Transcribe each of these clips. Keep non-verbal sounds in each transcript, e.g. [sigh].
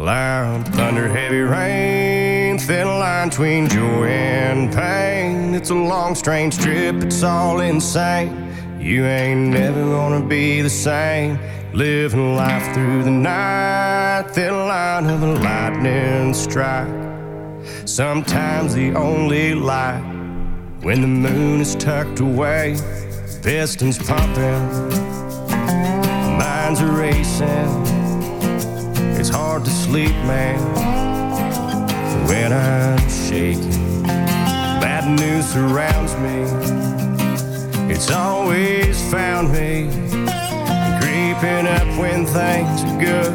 Loud thunder, heavy rain, thin line between joy and pain. It's a long, strange trip, it's all insane. You ain't never gonna be the same. Living life through the night, thin line of a lightning strike. Sometimes the only light when the moon is tucked away, pistons pumping, minds are racing. It's hard to sleep, man, when I'm shaking. Bad news surrounds me. It's always found me creeping up when things are good.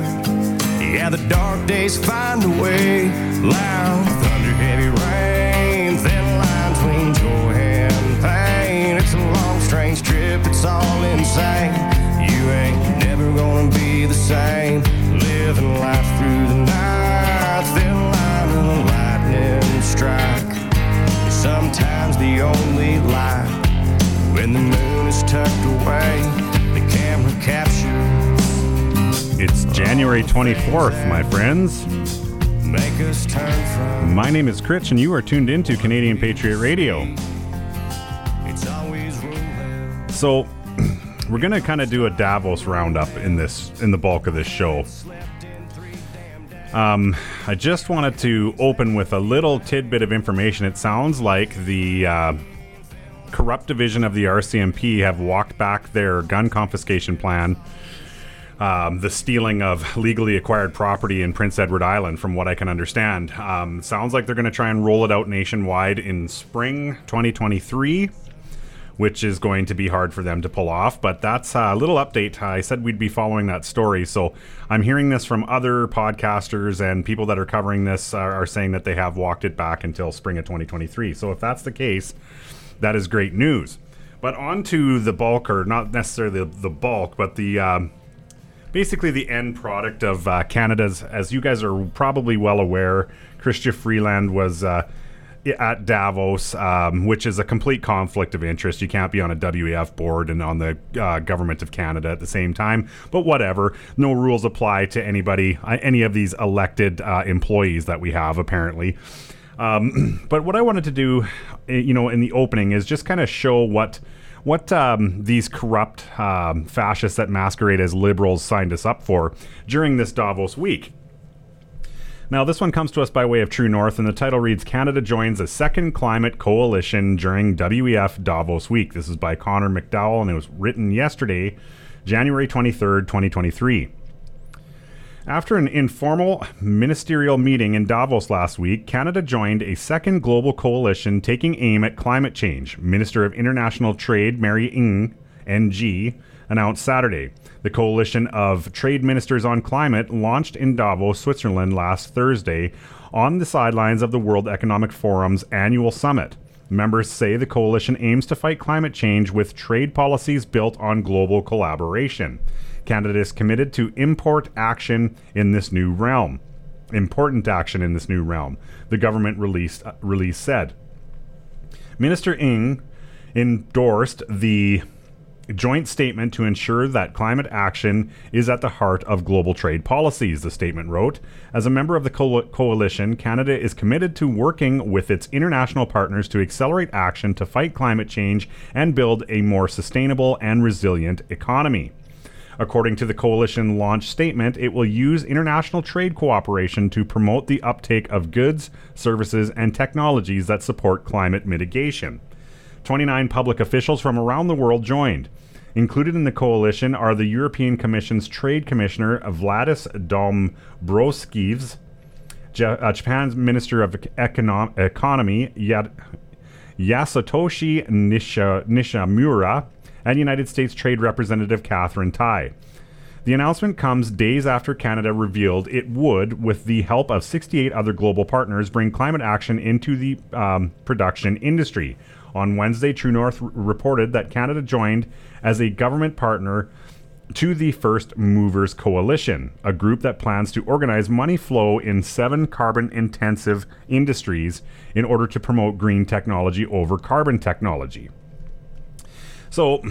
Yeah, the dark days find a way. Loud thunder, heavy rain, thin line between joy and pain. It's a long, strange trip. It's all insane. You ain't never gonna be the same. Living life through the night, line lightning strike. Sometimes the only light when the moon is tucked away, the camera captures. It's January 24th, my friends. Make us turn from. My name is Critch, and you are tuned into Canadian Patriot Radio. It's always So, [clears throat] we're gonna kind of do a Davos roundup in this in the bulk of this show. Um, I just wanted to open with a little tidbit of information. It sounds like the uh, corrupt division of the RCMP have walked back their gun confiscation plan. Um, the stealing of legally acquired property in Prince Edward Island, from what I can understand. Um, sounds like they're going to try and roll it out nationwide in spring 2023 which is going to be hard for them to pull off. But that's a little update. I said we'd be following that story. So I'm hearing this from other podcasters and people that are covering this are, are saying that they have walked it back until spring of 2023. So if that's the case, that is great news. But on to the bulk, or not necessarily the, bulk, but the. Um, basically the end product of uh, Canada's, as you guys are probably well aware, Chrystia Freeland was uh, at Davos, um, which is a complete conflict of interest. You can't be on a WEF board and on the uh, government of Canada at the same time. But whatever, no rules apply to anybody, uh, any of these elected uh, employees that we have, apparently. Um, [clears throat] but what I wanted to do, eh, you know, in the opening is just kind of show what what um, these corrupt um, fascists that masquerade as liberals signed us up for during this Davos week. Now, this one comes to us by way of True North, and the title reads Canada joins a second climate coalition during WEF Davos Week. This is by Connor McDowell, and it was written yesterday, January 23rd, 2023. After an informal ministerial meeting in Davos last week, Canada joined a second global coalition taking aim at climate change. Minister of International Trade Mary Ng, NG, announced Saturday. The coalition of trade ministers on climate launched in Davos, Switzerland last Thursday on the sidelines of the World Economic Forum's annual summit. Members say the coalition aims to fight climate change with trade policies built on global collaboration. Canada is committed to import action in this new realm. Important action in this new realm, the government released, uh, release said. Minister Ng endorsed the joint statement to ensure that climate action is at the heart of global trade policies, the statement wrote. As a member of the co- coalition, Canada is committed to working with its international partners to accelerate action to fight climate change and build a more sustainable and resilient economy. According to the coalition launch statement, it will use international trade cooperation to promote the uptake of goods, services, and technologies that support climate mitigation. 29 public officials from around the world joined. Included in the coalition are the European Commission's Trade Commissioner Vladis Dombrovskis, uh, Japan's Minister of Econo- Economy Ya- Yasutoshi Nisha- Nishimura, and United States Trade Representative Katherine Tai. The announcement comes days after Canada revealed it would, with the help of 68 other global partners, bring climate action into the um, production industry. On Wednesday, True North r- reported that Canada joined as a government partner to the First Movers Coalition, a group that plans to organize money flow in seven carbon intensive industries in order to promote green technology over carbon technology. So,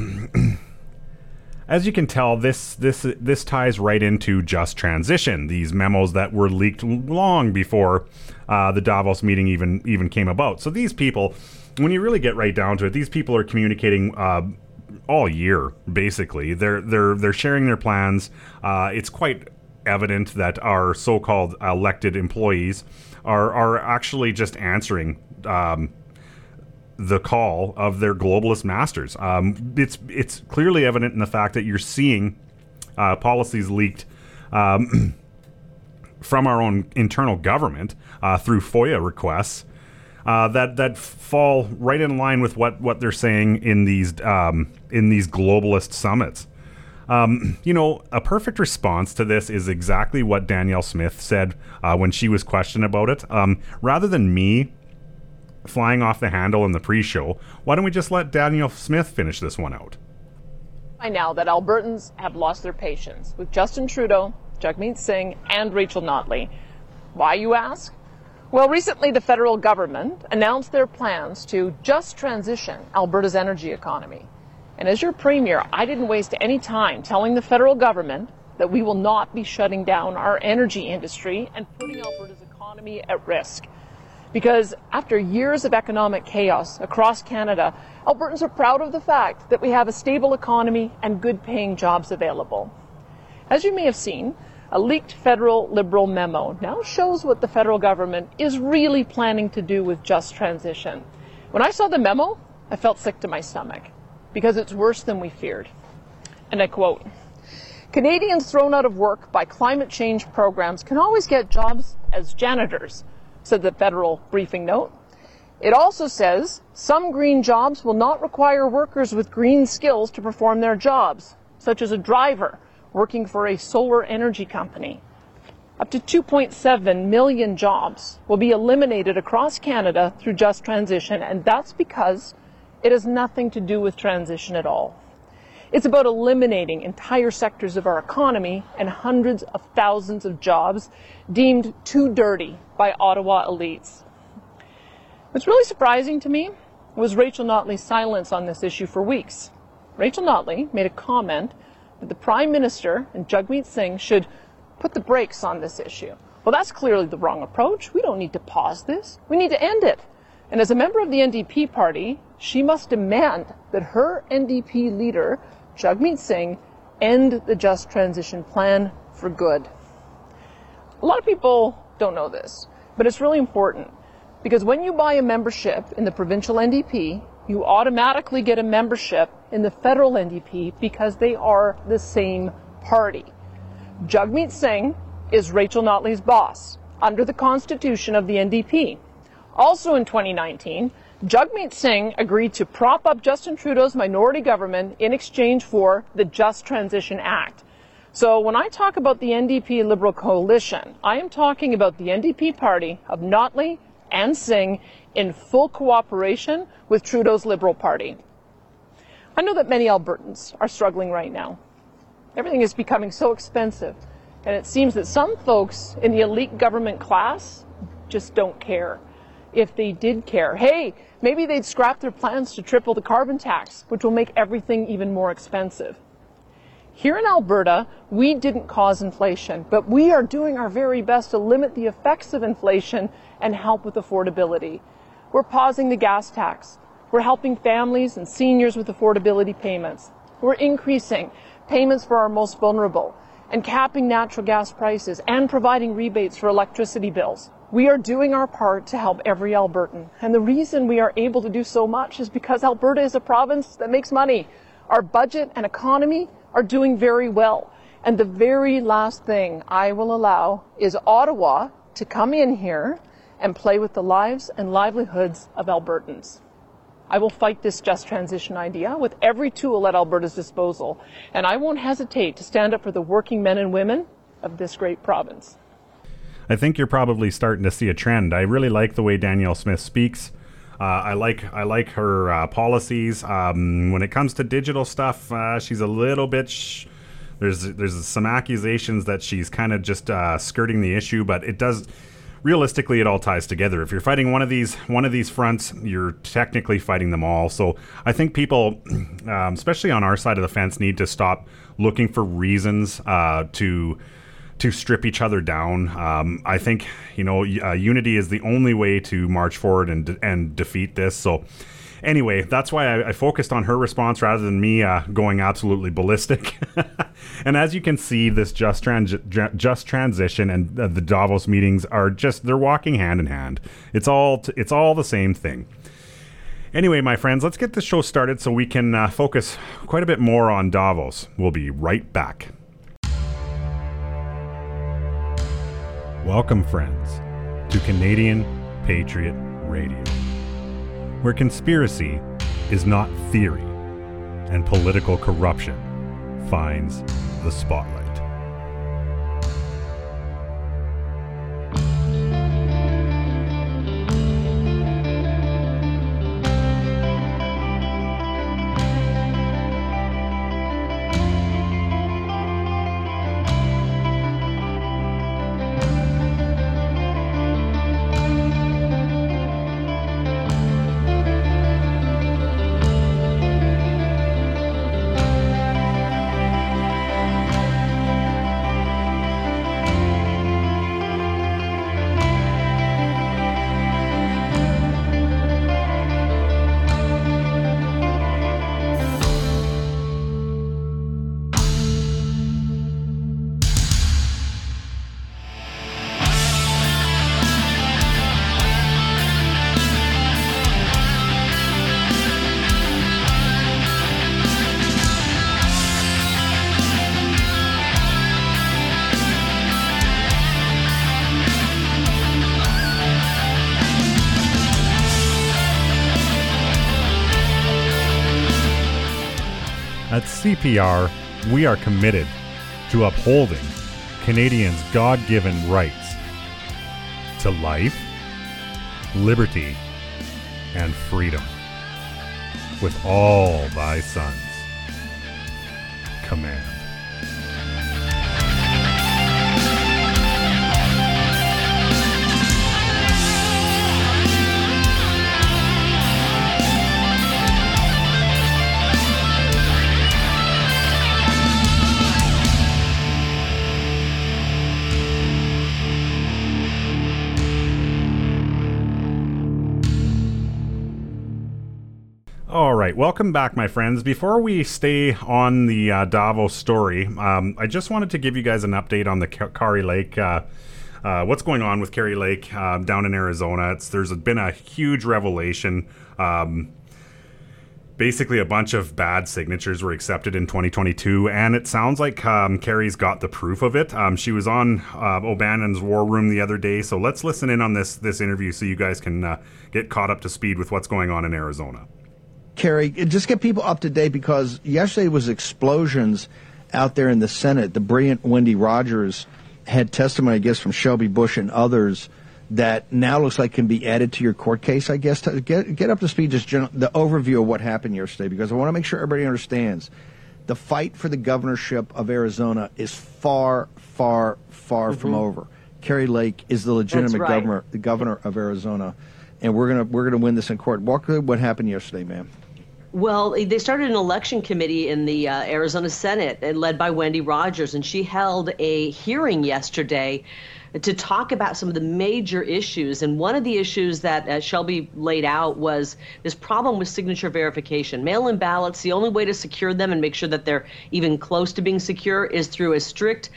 [clears throat] as you can tell, this this this ties right into just transition. These memos that were leaked long before uh, the Davos meeting even even came about. So these people, when you really get right down to it, these people are communicating. Uh, all year, basically, they're they're they're sharing their plans. Uh, it's quite evident that our so-called elected employees are are actually just answering um, the call of their globalist masters. Um, it's it's clearly evident in the fact that you're seeing uh, policies leaked. Um, [clears throat] from our own internal government uh, through FOIA requests uh, that that fall right in line with what, what they're saying in these um, in these globalist summits. Um, you know, a perfect response to this is exactly what Danielle Smith said uh, when she was questioned about it. Um, rather than me flying off the handle in the pre-show, why don't we just let Danielle Smith finish this one out? By now that Albertans have lost their patience with Justin Trudeau, Jagmeet Singh, and Rachel Notley. Why, you ask? Well, recently the federal government announced their plans to just transition Alberta's energy economy. And as your premier, I didn't waste any time telling the federal government that we will not be shutting down our energy industry and putting Alberta's economy at risk. Because after years of economic chaos across Canada, Albertans are proud of the fact that we have a stable economy and good paying jobs available. As you may have seen, a leaked federal Liberal memo now shows what the federal government is really planning to do with just transition. When I saw the memo, I felt sick to my stomach because it's worse than we feared. And I quote, Canadians thrown out of work by climate change programs can always get jobs as janitors said the federal briefing note. It also says some green jobs will not require workers with green skills to perform their jobs, such as a driver working for a solar energy company. Up to 2.7 million jobs will be eliminated across Canada through just transition, and that's because it has nothing to do with transition at all. It's about eliminating entire sectors of our economy and hundreds of thousands of jobs deemed too dirty by Ottawa elites. What's really surprising to me was Rachel Notley's silence on this issue for weeks. Rachel Notley made a comment that the Prime Minister and Jagmeet Singh should put the brakes on this issue. Well, that's clearly the wrong approach. We don't need to pause this. We need to end it. And as a member of the NDP party, she must demand that her NDP leader Jagmeet Singh end the just transition plan for good. A lot of people don't know this, but it's really important because when you buy a membership in the provincial NDP, you automatically get a membership in the federal NDP because they are the same party. Jagmeet Singh is Rachel Notley's boss under the constitution of the NDP. Also in 2019, Jagmeet Singh agreed to prop up Justin Trudeau's minority government in exchange for the Just Transition Act. So when I talk about the NDP Liberal coalition, I am talking about the NDP party of Notley and Singh in full cooperation with Trudeau's Liberal Party. I know that many Albertans are struggling right now. Everything is becoming so expensive, and it seems that some folks in the elite government class just don't care if they did care. Hey, maybe they'd scrap their plans to triple the carbon tax, which will make everything even more expensive. Here in Alberta, we didn't cause inflation, but we are doing our very best to limit the effects of inflation and help with affordability. We're pausing the gas tax. We're helping families and seniors with affordability payments. We're increasing payments for our most vulnerable and capping natural gas prices and providing rebates for electricity bills. We are doing our part to help every Albertan. And the reason we are able to do so much is because Alberta is a province that makes money. Our budget and economy are doing very well. And the very last thing I will allow is Ottawa to come in here and play with the lives and livelihoods of Albertans. I will fight this just transition idea with every tool at Alberta's disposal, and I won't hesitate to stand up for the working men and women of this great province. I think you're probably starting to see a trend. I really like the way Danielle Smith speaks. Uh, I like I like her uh, policies. Um, when it comes to digital stuff, uh, she's a little bit. Sh- there's there's some accusations that she's kind of just skirting the issue, but it does. realistically, it all ties together. If you're fighting one of these one of these fronts, you're technically fighting them all. So I think people, [clears throat] um, especially on our side of the fence, need to stop looking for reasons uh, to to strip each other down. Um, I think you know uh, unity is the only way to march forward and and defeat this. So anyway, that's why I, I, focused on her response rather than me uh, going absolutely ballistic. [laughs] and as you can see, this just just transition and uh, the Davos meetings are just they're walking hand in hand. It's all t- all the same thing. Anyway, my friends, let's get the show started so we can uh, focus quite a bit more on Davos. We'll be right back. Welcome, friends, to Canadian Patriot Radio where conspiracy is not theory and political corruption finds the spotlight. CPR, we are committed to upholding Canadians' God given rights to life, liberty, and freedom. With all thy sons. Command. Right, welcome back, my friends. Before we stay on the uh, Davos story, um, I just wanted to give you guys an update on the Kari Lake. Uh, uh, what's going on with Kari Lake uh, down in Arizona? It's, there's been a huge revelation. Um, basically, a bunch of bad signatures were accepted in 2022, and it sounds like um, Kari's got the proof of it. Um, she was on uh, O'Bannon's War Room the other day, so let's listen in on this this interview so you guys can uh, get caught up to speed with what's going on in Arizona. Kari, just get people up to date because yesterday was explosions out there in the Senate. The brilliant Wendy Rogers had testimony, I guess, from Shelby Busch and others that now looks like can be added to your court case. I guess to get get up to speed, just general, the overview of what happened yesterday, because I want to make sure everybody understands the fight for the governorship of Arizona is far, far, far mm-hmm. from over. Kari Lake is the legitimate right. governor, the governor of Arizona, and we're gonna we're gonna win this in court. Walk through what happened yesterday, ma'am. Well, they started an election committee in the uh, Arizona Senate, led by Wendy Rogers, and she held a hearing yesterday to talk about some of the major issues. And one of the issues that uh, Shelby laid out was this problem with signature verification. Mail in ballots, the only way to secure them and make sure that they're even close to being secure is through a strict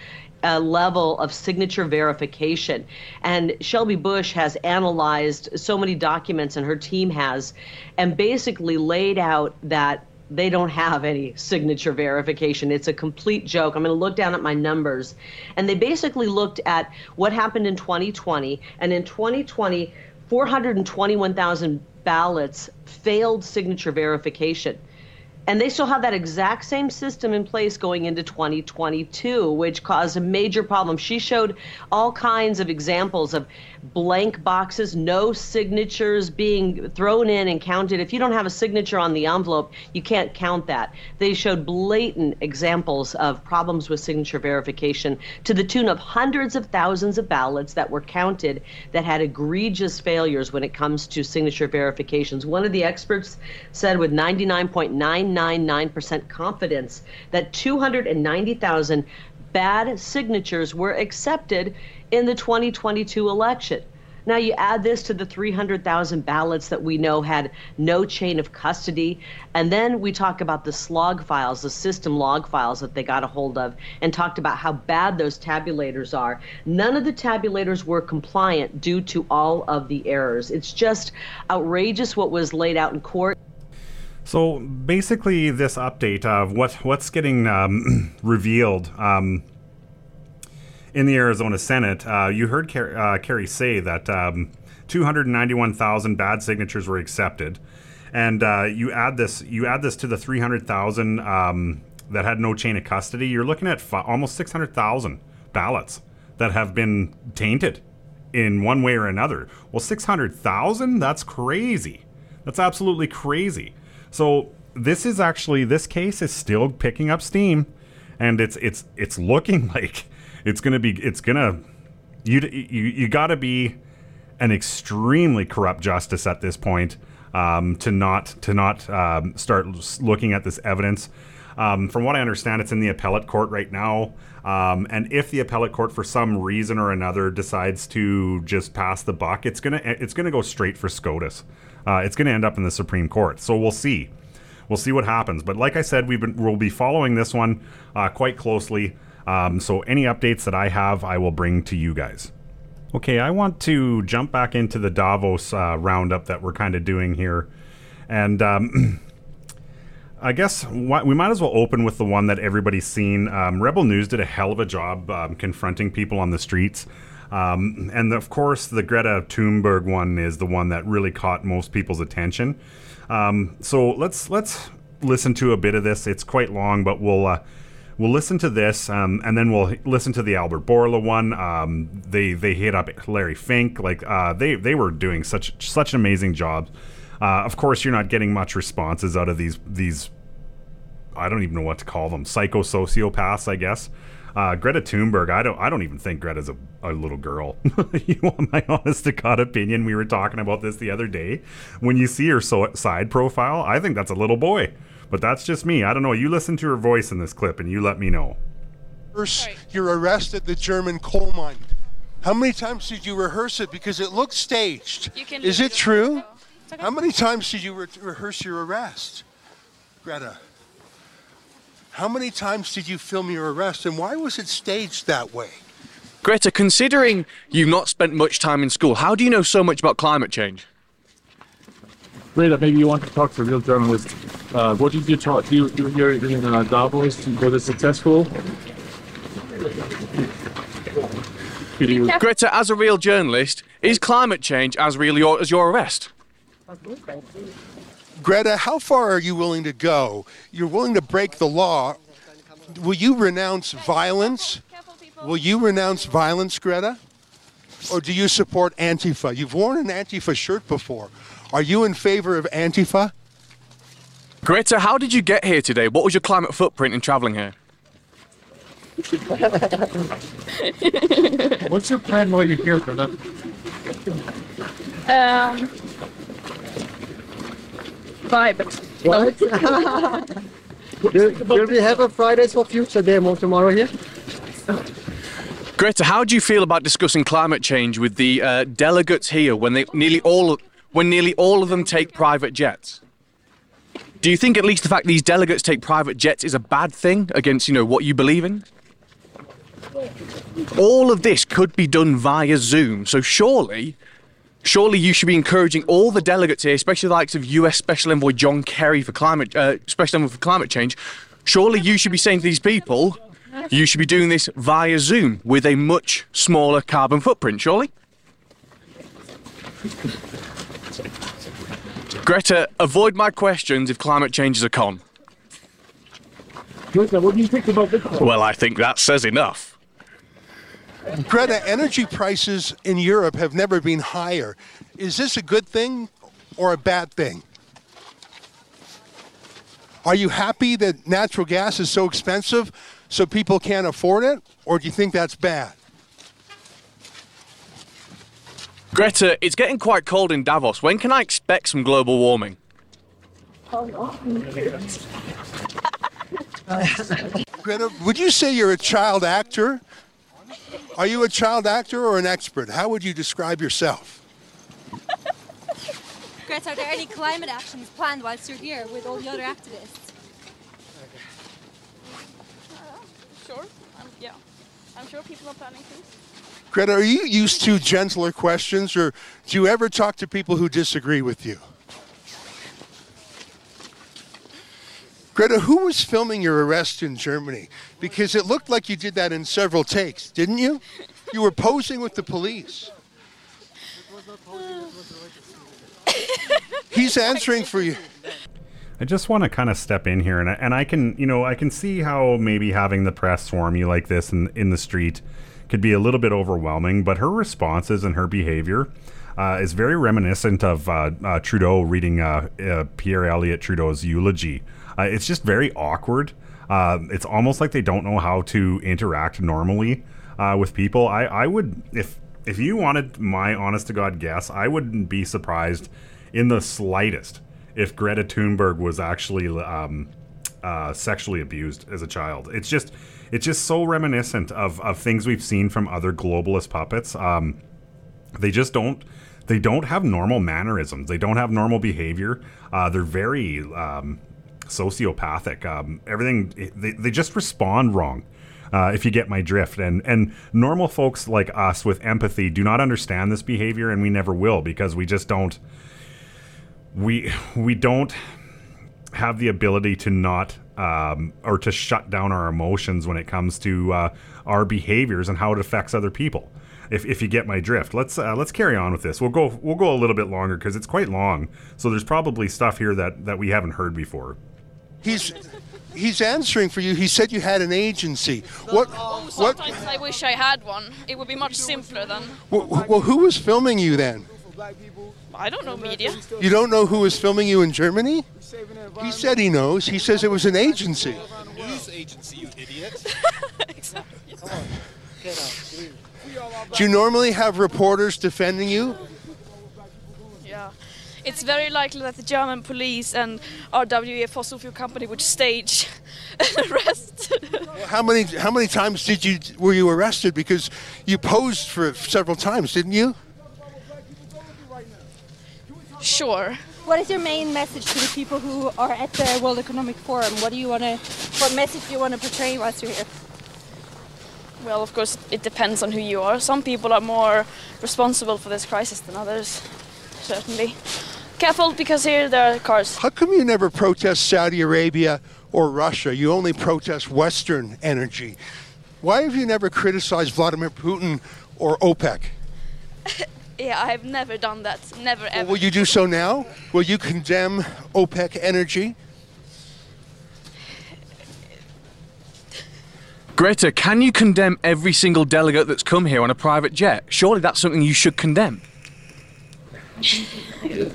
a level of signature verification. And Shelby Busch has analyzed so many documents, and her team has, and basically laid out that they don't have any signature verification. It's a complete joke. I'm going to look down at my numbers. And they basically looked at what happened in 2020. And in 2020, 421,000 ballots failed signature verification. And they still have that exact same system in place going into 2022, which caused a major problem. She showed all kinds of examples of blank boxes, no signatures being thrown in and counted. If you don't have a signature on the envelope, you can't count that. They showed blatant examples of problems with signature verification to the tune of hundreds of thousands of ballots that were counted that had egregious failures when it comes to signature verifications. One of the experts said with 99.99 999% confidence that 290,000 bad signatures were accepted in the 2022 election. Now, you add this to the 300,000 ballots that we know had no chain of custody. And then we talk about the slog files, the system log files that they got a hold of, and talked about how bad those tabulators are. None of the tabulators were compliant due to all of the errors. It's just outrageous what was laid out in court. So basically, this update of what what's getting um, [clears throat] revealed um, in the Arizona Senate, uh, you heard Car- uh, Kari say that um, 291,000 bad signatures were accepted, and uh, you add this you add this to the 300,000 um, that had no chain of custody. You're looking at almost 600,000 ballots that have been tainted in one way or another. Well, 600,000? That's crazy. That's absolutely crazy. So this is actually this case is still picking up steam, and it's it's it's looking [laughs] like it's gonna be it's gonna you you you got to be an extremely corrupt justice at this point um, to not to not um, start looking at this evidence. Um, from what I understand, it's in the appellate court right now. Um, and if the appellate court, for some reason or another, decides to just pass the buck, it's gonna it's gonna go straight for SCOTUS. Uh, it's gonna end up in the Supreme Court. So we'll see. We'll see what happens. But like I said, we've been, we'll be following this one uh, quite closely. Um, so any updates that I have, I will bring to you guys. Okay, I want to jump back into the Davos uh, roundup that we're kind of doing here, and. Um, [clears throat] I guess wh- we might as well open with the one that everybody's seen. Um, Rebel News did a hell of a job um, confronting people on the streets. Um, and of course, the Greta Thunberg one is the one that really caught most people's attention. Um, so let's let's listen to a bit of this. It's quite long, but we'll uh, we'll listen to this, um, and then we'll listen to the Albert Bourla one. Um, they they hit up Larry Fink, like uh, they they were doing such such an amazing job. Uh, of course, you're not getting much responses out of these these. I don't even know what to call them. Psycho sociopaths, I guess. Uh, Greta Thunberg, I don't, I don't even think Greta's a, a little girl. [laughs] you want my honest to God opinion? We were talking about this the other day. When you see her so, side profile, I think that's a little boy. But that's just me. I don't know. You listen to her voice in this clip, and you let me know. First, your arrest at the German coal mine. How many times did you rehearse it? Because it looked staged. Is it true? Okay. How many times did you re- rehearse your arrest, Greta? How many times did you film your arrest, and why was it staged that way? Greta, considering you've not spent much time in school, how do you know so much about climate change? Greta, maybe you want to talk to a real journalist. Uh, what did you talk? You you here in uh, Davos? Was it successful? Greta, as a real journalist, is climate change as real as your arrest? Greta, how far are you willing to go? You're willing to break the law. Will you renounce violence? Will you renounce violence, Greta? Or do you support Antifa? You've worn an Antifa shirt before. Are you in favor of Antifa? Greta, how did you get here today? What was your climate footprint in traveling here? [laughs] What's your plan while you're here, Greta? Um, vibe. What? will, will we have a Fridays for Future demo tomorrow here? Greta, how do you feel about discussing climate change with the uh, delegates here when they nearly all when nearly all of them take private jets? Do you think at least the fact these delegates take private jets is a bad thing against you know what you believe in? All of this could be done via Zoom, so surely surely you should be encouraging all the delegates here, especially the likes of U.S. Special Envoy John Kerry for climate, uh, Special Envoy for climate change. Surely you should be saying to these people, you should be doing this via Zoom with a much smaller carbon footprint. Surely. Greta, avoid my questions if climate change is a con. Greta, what do you think about Bitcoin? Well, I think that says enough. Greta, energy prices in Europe have never been higher. Is this a good thing or a bad thing? Are you happy that natural gas is so expensive so people can't afford it, or do you think that's bad? Greta, it's getting quite cold in Davos. When can I expect some global warming? Greta, would you say you're a child actor? Are you a child actor or an expert? How would you describe yourself? Greta, are there any climate actions planned whilst you're here with all the other activists? Sure. Um, yeah. I'm sure people are planning things. Greta, are you used to gentler questions, or do you ever talk to people who disagree with you? Greta, who was filming your arrest in Germany? Because it looked like you did that in several takes, didn't you? You were posing with the police. He's answering for you. I just want to kind of step in here, and I, and I can, you know, I can see how maybe having the press swarm you like this in in the street could be a little bit overwhelming. But her responses and her behavior uh, is very reminiscent of uh, uh, Trudeau reading uh, uh, Pierre Elliott Trudeau's eulogy. Uh, it's just very awkward. Uh, it's almost like they don't know how to interact normally uh, with people. I, I would if if you wanted my honest to god guess, I wouldn't be surprised in the slightest if Greta Thunberg was actually um, sexually abused as a child. It's just it's just so reminiscent of, of things we've seen from other globalist puppets. Um, they just don't they don't have normal mannerisms. They don't have normal behavior. Uh, they're very um, sociopathic. Um, everything they, they just respond wrong. Uh, if you get my drift, and and normal folks like us with empathy do not understand this behavior, and we never will because we just don't. We we don't have the ability to not um, or to shut down our emotions when it comes to uh, our behaviors and how it affects other people. If, if you get my drift, let's uh, let's carry on with this. We'll go we'll go a little bit longer because it's quite long. So there's probably stuff here that that we haven't heard before. He's he's answering for you. He said you had an agency. What what? Sometimes I wish I had one. It would be much simpler then. Well, well, who was filming you then? I don't know media. You don't know who was filming you in Germany? He said he knows. He says it was an agency. News agency, you idiot. [laughs] Do you normally have reporters defending you? Yeah. It's very likely that the German police and RWE fossil fuel company would stage [laughs] an arrest. How many how many times did you were you arrested because you posed for several times, didn't you? Sure. What is your main message to the people who are at the World Economic Forum? What do you want to, what message do you want to portray whilst you're here? Well, of course, it depends on who you are. Some people are more responsible for this crisis than others, certainly. Careful, because here there are cars. How come you never protest Saudi Arabia or Russia? You only protest Western energy. Why have you never criticized Vladimir Putin or OPEC? [laughs] Yeah, I've never done that. Never Well, ever. will you do so now? Will you condemn OPEC energy? Greta, can you condemn every single delegate that's come here on a private jet? Surely that's something you should condemn.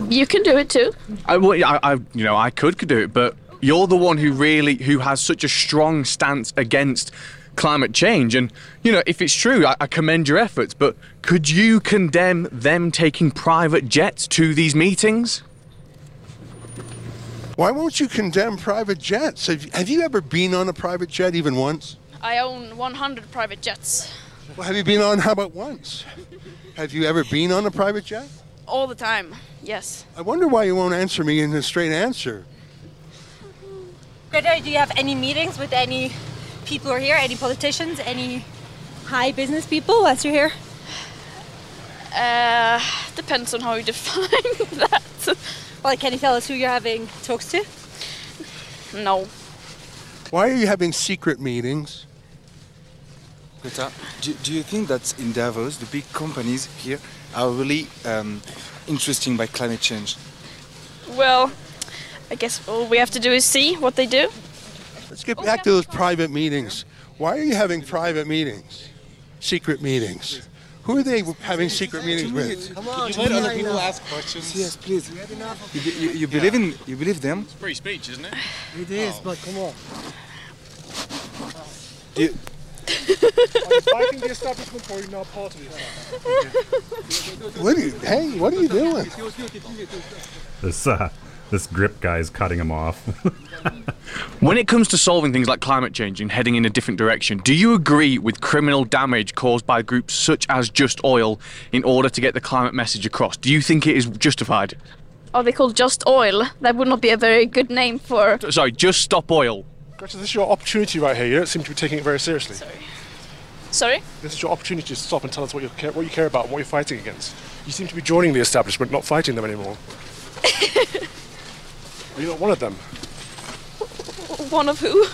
You can do it too. I, well, I, I, you know, I could do it, but you're the one who really, who has such a strong stance against climate change. And you know, if it's true, I, I commend your efforts. But could you condemn them taking private jets to these meetings? Why won't you condemn private jets? Have, have you ever been on a private jet even once? I own 100 private jets Well, have you been on how about once? Have you ever been on a private jet? all the time. Yes. I wonder why you won't answer me in a straight answer. Greta, do you have any meetings with any people who are here? Any politicians? Any high business people whilst you're here? Uh, depends on how you [laughs] define that. Well, can you tell us who you're having talks to? No. Why are you having secret meetings? Greta, do, do you think that in Davos, the big companies here are really um, interesting by climate change? Well, I guess all we have to do is see what they do. Let's get back to those private meetings. Why are you having private meetings? Secret meetings. Who are they having secret meetings with? Come on, you let other people ask questions. Yes, please. You, you, you believe in you believe them? It's free speech, isn't it? It is, but come on. Do you, Are you fighting the establishment or are you not part of the establishment? What are you, hey, what are you doing? This uh, this grip guy is cutting him off. [laughs] When it comes to solving things like climate change and heading in a different direction, do you agree with criminal damage caused by groups such as Just Oil in order to get the climate message across? Do you think it is justified? Are they called Just Oil? That would not be a very good name for. Sorry, Just Stop Oil. Greta, this is your opportunity right here. You don't seem to be taking it very seriously. Sorry? This is your opportunity to stop and tell us what you care, what you care about and what you're fighting against. You seem to be joining the establishment, not fighting them anymore. [laughs] Are you not one of them? One of who?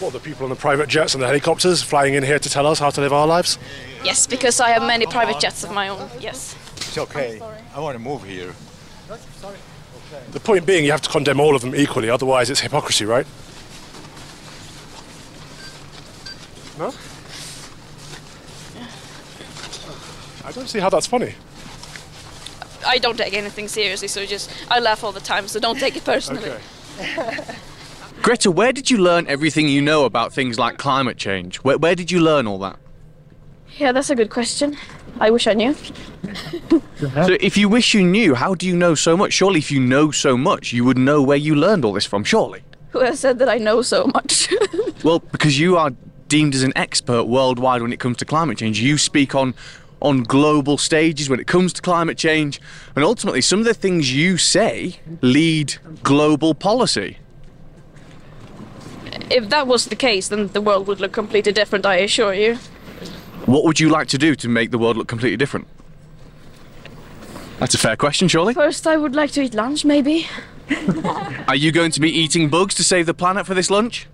What, the people on the private jets and the helicopters flying in here to tell us how to live our lives? Yes, because I have many private jets of my own. Yes. It's okay. I want to move here. The point being, you have to condemn all of them equally, otherwise it's hypocrisy, right? No? I don't see how that's funny. I don't take anything seriously, so just I laugh all the time, so don't take it personally. [laughs] Greta, where did you learn everything you know about things like climate change? Where, where did you learn all that? Yeah, that's a good question. I wish I knew. So, if you wish you knew, how do you know so much? Surely, if you know so much, you would know where you learned all this from, surely. Who has said that I know so much? Well, because you are deemed as an expert worldwide when it comes to climate change. You speak on on global stages when it comes to climate change, and ultimately, some of the things you say lead global policy. if that was the case, then the world would look completely different, I assure you. What would you like to do to make the world look completely different? That's a fair question, surely. First, I would like to eat lunch, maybe. [laughs] Are you going to be eating bugs to save the planet for this lunch?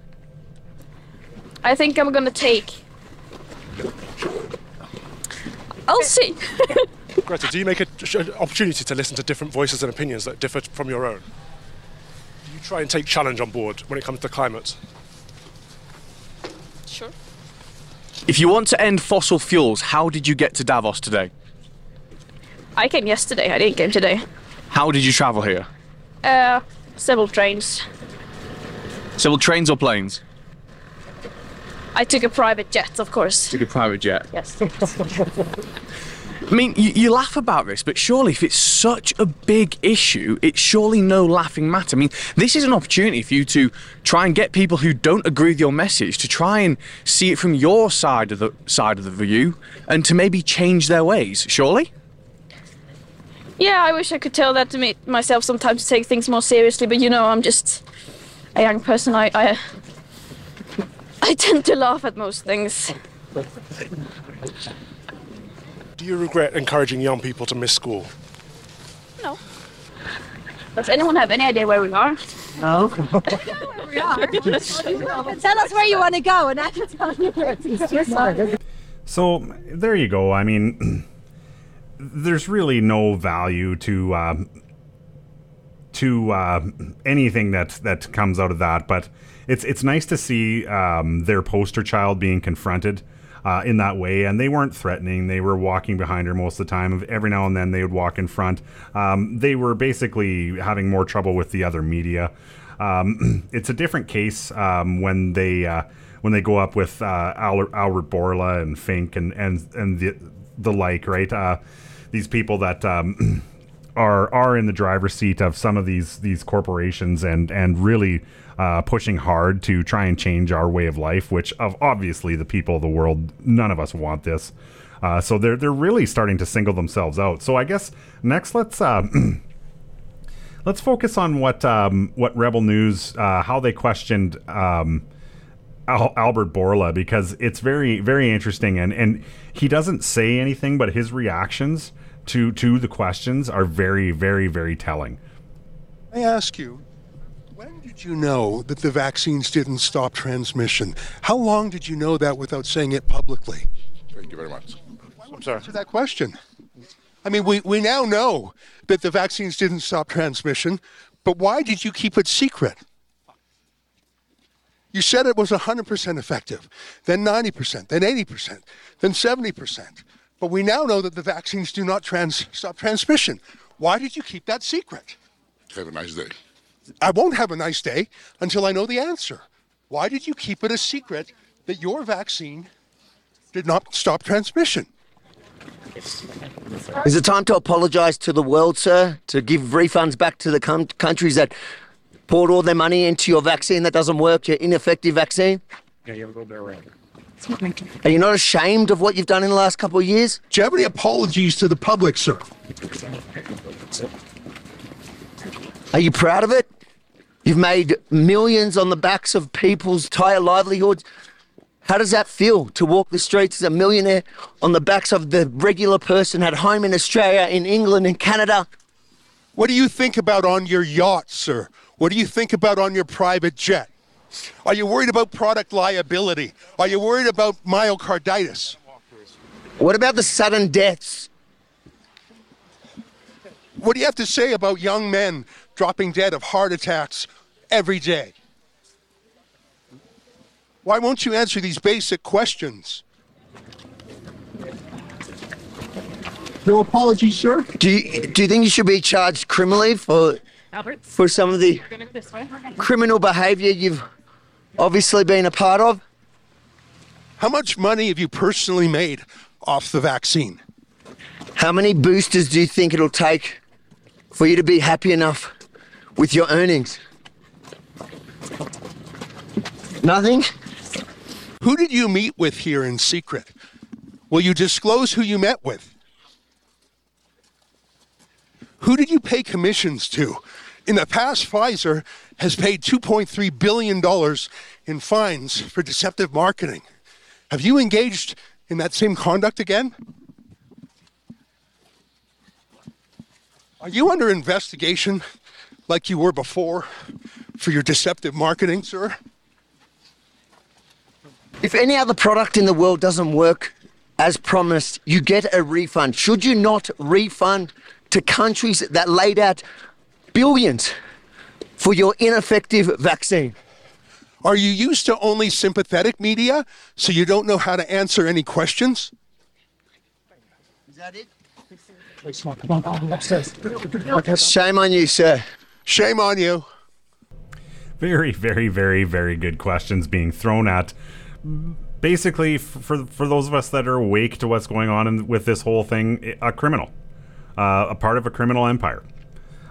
I think I'm gonna take. I'll see. [laughs] Greta, do you make a- an opportunity to listen to different voices and opinions that differ from your own? Do you try and take challenge on board when it comes to climate? Sure. If you want to end fossil fuels, how did you get to Davos today? I came yesterday. I didn't come today. How did you travel here? Uh, several trains. Civil trains or planes? I took a private jet, of course. Took a private jet. Yes. [laughs] I mean, you, you laugh about this, but surely if it's such a big issue, it's surely no laughing matter. I mean, this is an opportunity for you to try and get people who don't agree with your message to try and see it from your side of the side of the view and to maybe change their ways. Surely. Yeah, I wish I could tell that to me myself sometimes to take things more seriously, but you know, I'm just a young person. I I, I tend to laugh at most things. Do you regret encouraging young people to miss school? No. Does anyone have any idea where we are? No. [laughs] we are. [laughs] Tell us where you want to go, and I can tell you where it is. So there you go. I mean, [clears throat] there's really no value to um, to uh, anything that that comes out of that, but it's it's nice to see um, their poster child being confronted. Uh, in that way, and they weren't threatening. They were walking behind her most of the time. Every now and then, they would walk in front. Um, they were basically having more trouble with the other media. Um, [clears throat] it's a different case um, when they uh, when they go up with uh, Albert, Albert Bourla and Fink and and and the the like, right? Uh, these people that um, [clears throat] are are in the driver's seat of some of these these corporations and and really uh, pushing hard to try and change our way of life, which of obviously the people of the world, none of us want this. Uh, so they're they're really starting to single themselves out. So I guess next let's. Uh, [clears throat] Let's focus on what um, what Rebel News uh, how they questioned um, Al- Albert Bourla because it's very very interesting and and he doesn't say anything but his reactions to to the questions are very very very telling. I ask you, did you know that the vaccines didn't stop transmission? How long did you know that without saying it publicly? Thank you very much. I'm sorry. Answer that question. I mean, we, we now know that the vaccines didn't stop transmission, but why did you keep it secret? You said it was 100% effective, then 90%, then 80%, then 70%. But we now know that the vaccines do not trans- stop transmission. Why did you keep that secret? Have a nice day. I won't have a nice day until I know the answer. Why did you keep it a secret that your vaccine did not stop transmission? Is it time to apologise to the world, sir? To give refunds back to the com- countries that poured all their money into your vaccine that doesn't work, your ineffective vaccine? Yeah, you have a little bit around. Are you not ashamed of what you've done in the last couple of years? Do you have any apologies to the public, sir? Are you proud of it? You've made millions on the backs of people's entire livelihoods. How does that feel to walk the streets as a millionaire on the backs of the regular person at home in Australia, in England, in Canada? What do you think about on your yacht, sir? What do you think about on your private jet? Are you worried about product liability? Are you worried about myocarditis? What about the sudden deaths? What do you have to say about young men dropping dead of heart attacks every day? Why won't you answer these basic questions? No apologies, sir. Do you, do you think you should be charged criminally for Albert? for some of the We're gonna go this way. criminal behaviour you've obviously been a part of? How much money have you personally made off the vaccine? How many boosters do you think it'll take for you to be happy enough with your earnings? Nothing? Who did you meet with here in secret? Will you disclose who you met with? Who did you pay commissions to? In the past, Pfizer has paid $2.3 billion in fines for deceptive marketing. Have you engaged in that same conduct again? Are you under investigation like you were before for your deceptive marketing, sir? If any other product in the world doesn't work as promised, you get a refund. Should you not refund to countries that laid out billions for your ineffective vaccine? Are you used to only sympathetic media so you don't know how to answer any questions? Is that it? Shame on you, sir. Shame on you. Very, very, very, very good questions being thrown at. Basically, for for those of us that are awake to what's going on in, with this whole thing, a criminal, uh, a part of a criminal empire,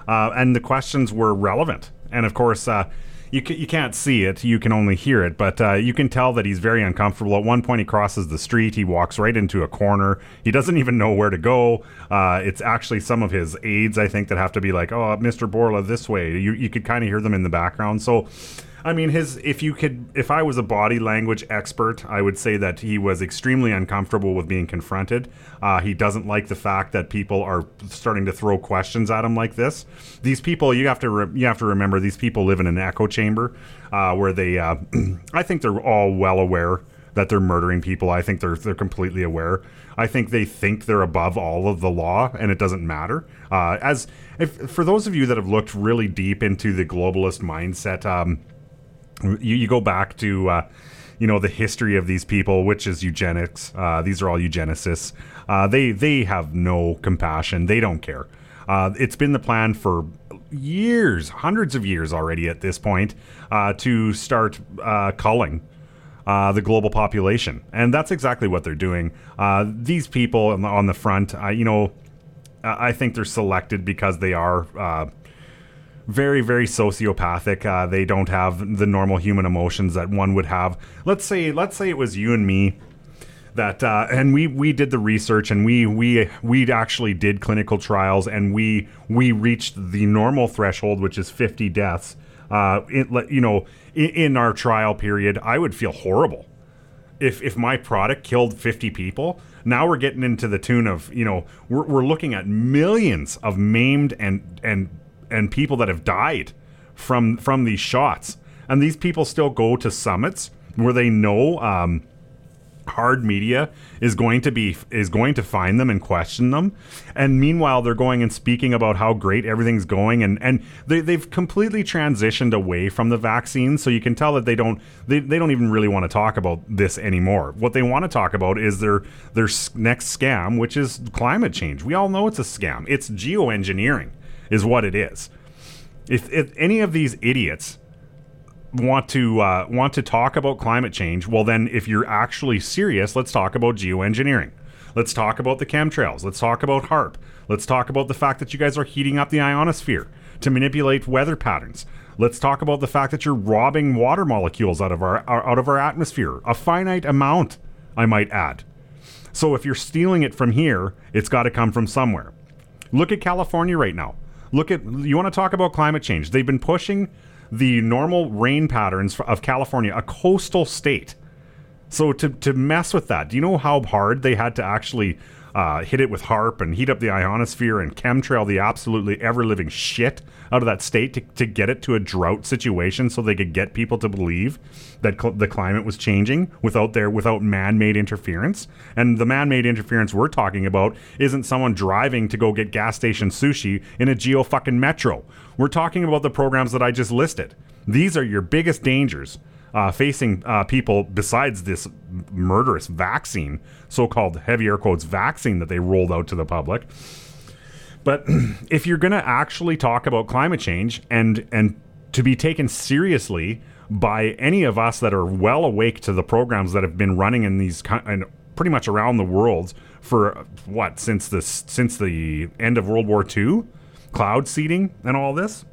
uh, and the questions were relevant. And of course, uh, you you can't see it, you can only hear it, but uh, you can tell that he's very uncomfortable. At one point, he crosses the street, he walks right into a corner. He doesn't even know where to go. Uh, it's actually some of his aides, I think, that have to be like, "Oh, Mr. Bourla, this way." You you could kind of hear them in the background. So. I mean, his. If you could, if I was a body language expert, I would say that he was extremely uncomfortable with being confronted. Uh, he doesn't like the fact that people are starting to throw questions at him like this. These people, you have to, re- you have to remember, these people live in an echo chamber uh, where they. Uh, [clears throat] I think they're all well aware that they're murdering people. I think they're they're completely aware. I think they think they're above all of the law, and it doesn't matter. Uh, as if for those of you that have looked really deep into the globalist mindset. Um, you, you go back to uh, you know the history of these people, which is eugenics. Uh, these are all eugenicists. Uh, they they have no compassion. They don't care. Uh, it's been the plan for years, hundreds of years already at this point, uh, to start uh, culling uh, the global population, and that's exactly what they're doing. Uh, these people on the, on the front, uh, you know, I think they're selected because they are very, very sociopathic. Uh, they don't have the normal human emotions that one would have. Let's say, let's say it was you and me that uh, and we we did the research and we we we actually did clinical trials and we we reached the normal threshold which is 50 deaths uh it, you know in, in our trial period i would feel horrible if if my product killed 50 people now we're getting into the tune of you know we're, we're looking at millions of maimed and and and people that have died from from these shots. And these people still go to summits where they know um hard media is going to be is going to find them and question them. And meanwhile they're going and speaking about how great everything's going. And and they, they've completely transitioned away from the vaccine. So you can tell that they don't they, they don't even really want to talk about this anymore. What they want to talk about is their their next scam which is climate change. We all know it's a scam. It's geoengineering is what it is if, if any of these idiots want to uh, want to talk about climate change, well, then if you're actually serious, let's talk about geoengineering. Let's talk about the chemtrails. Let's talk about HAARP. Let's talk about the fact that you guys are heating up the ionosphere to manipulate weather patterns. Let's talk about the fact that you're robbing water molecules out of our, our out of our atmosphere, a finite amount, I might add. So if you're stealing it from here, it's got to come from somewhere. Look at California right now. Look at you want to talk about climate change. They've been pushing the normal rain patterns of California, a coastal state. So to to mess with that, do you know how hard they had to actually uh, hit it with HAARP and heat up the ionosphere and chemtrail the absolutely ever living shit out of that state to, to get it to a drought situation so they could get people to believe that cl- the climate was changing without their without man-made interference. And the man-made interference we're talking about isn't someone driving to go get gas station sushi in a geo fucking metro. We're talking about the programs that I just listed. These are your biggest dangers uh, facing uh, people besides this murderous vaccine, so-called heavy air quotes vaccine that they rolled out to the public. But [clears throat] if you're going to actually talk about climate change and and to be taken seriously by any of us that are well awake to the programs that have been running in these and pretty much around the world for what since the since the end of World War II, cloud seeding and all this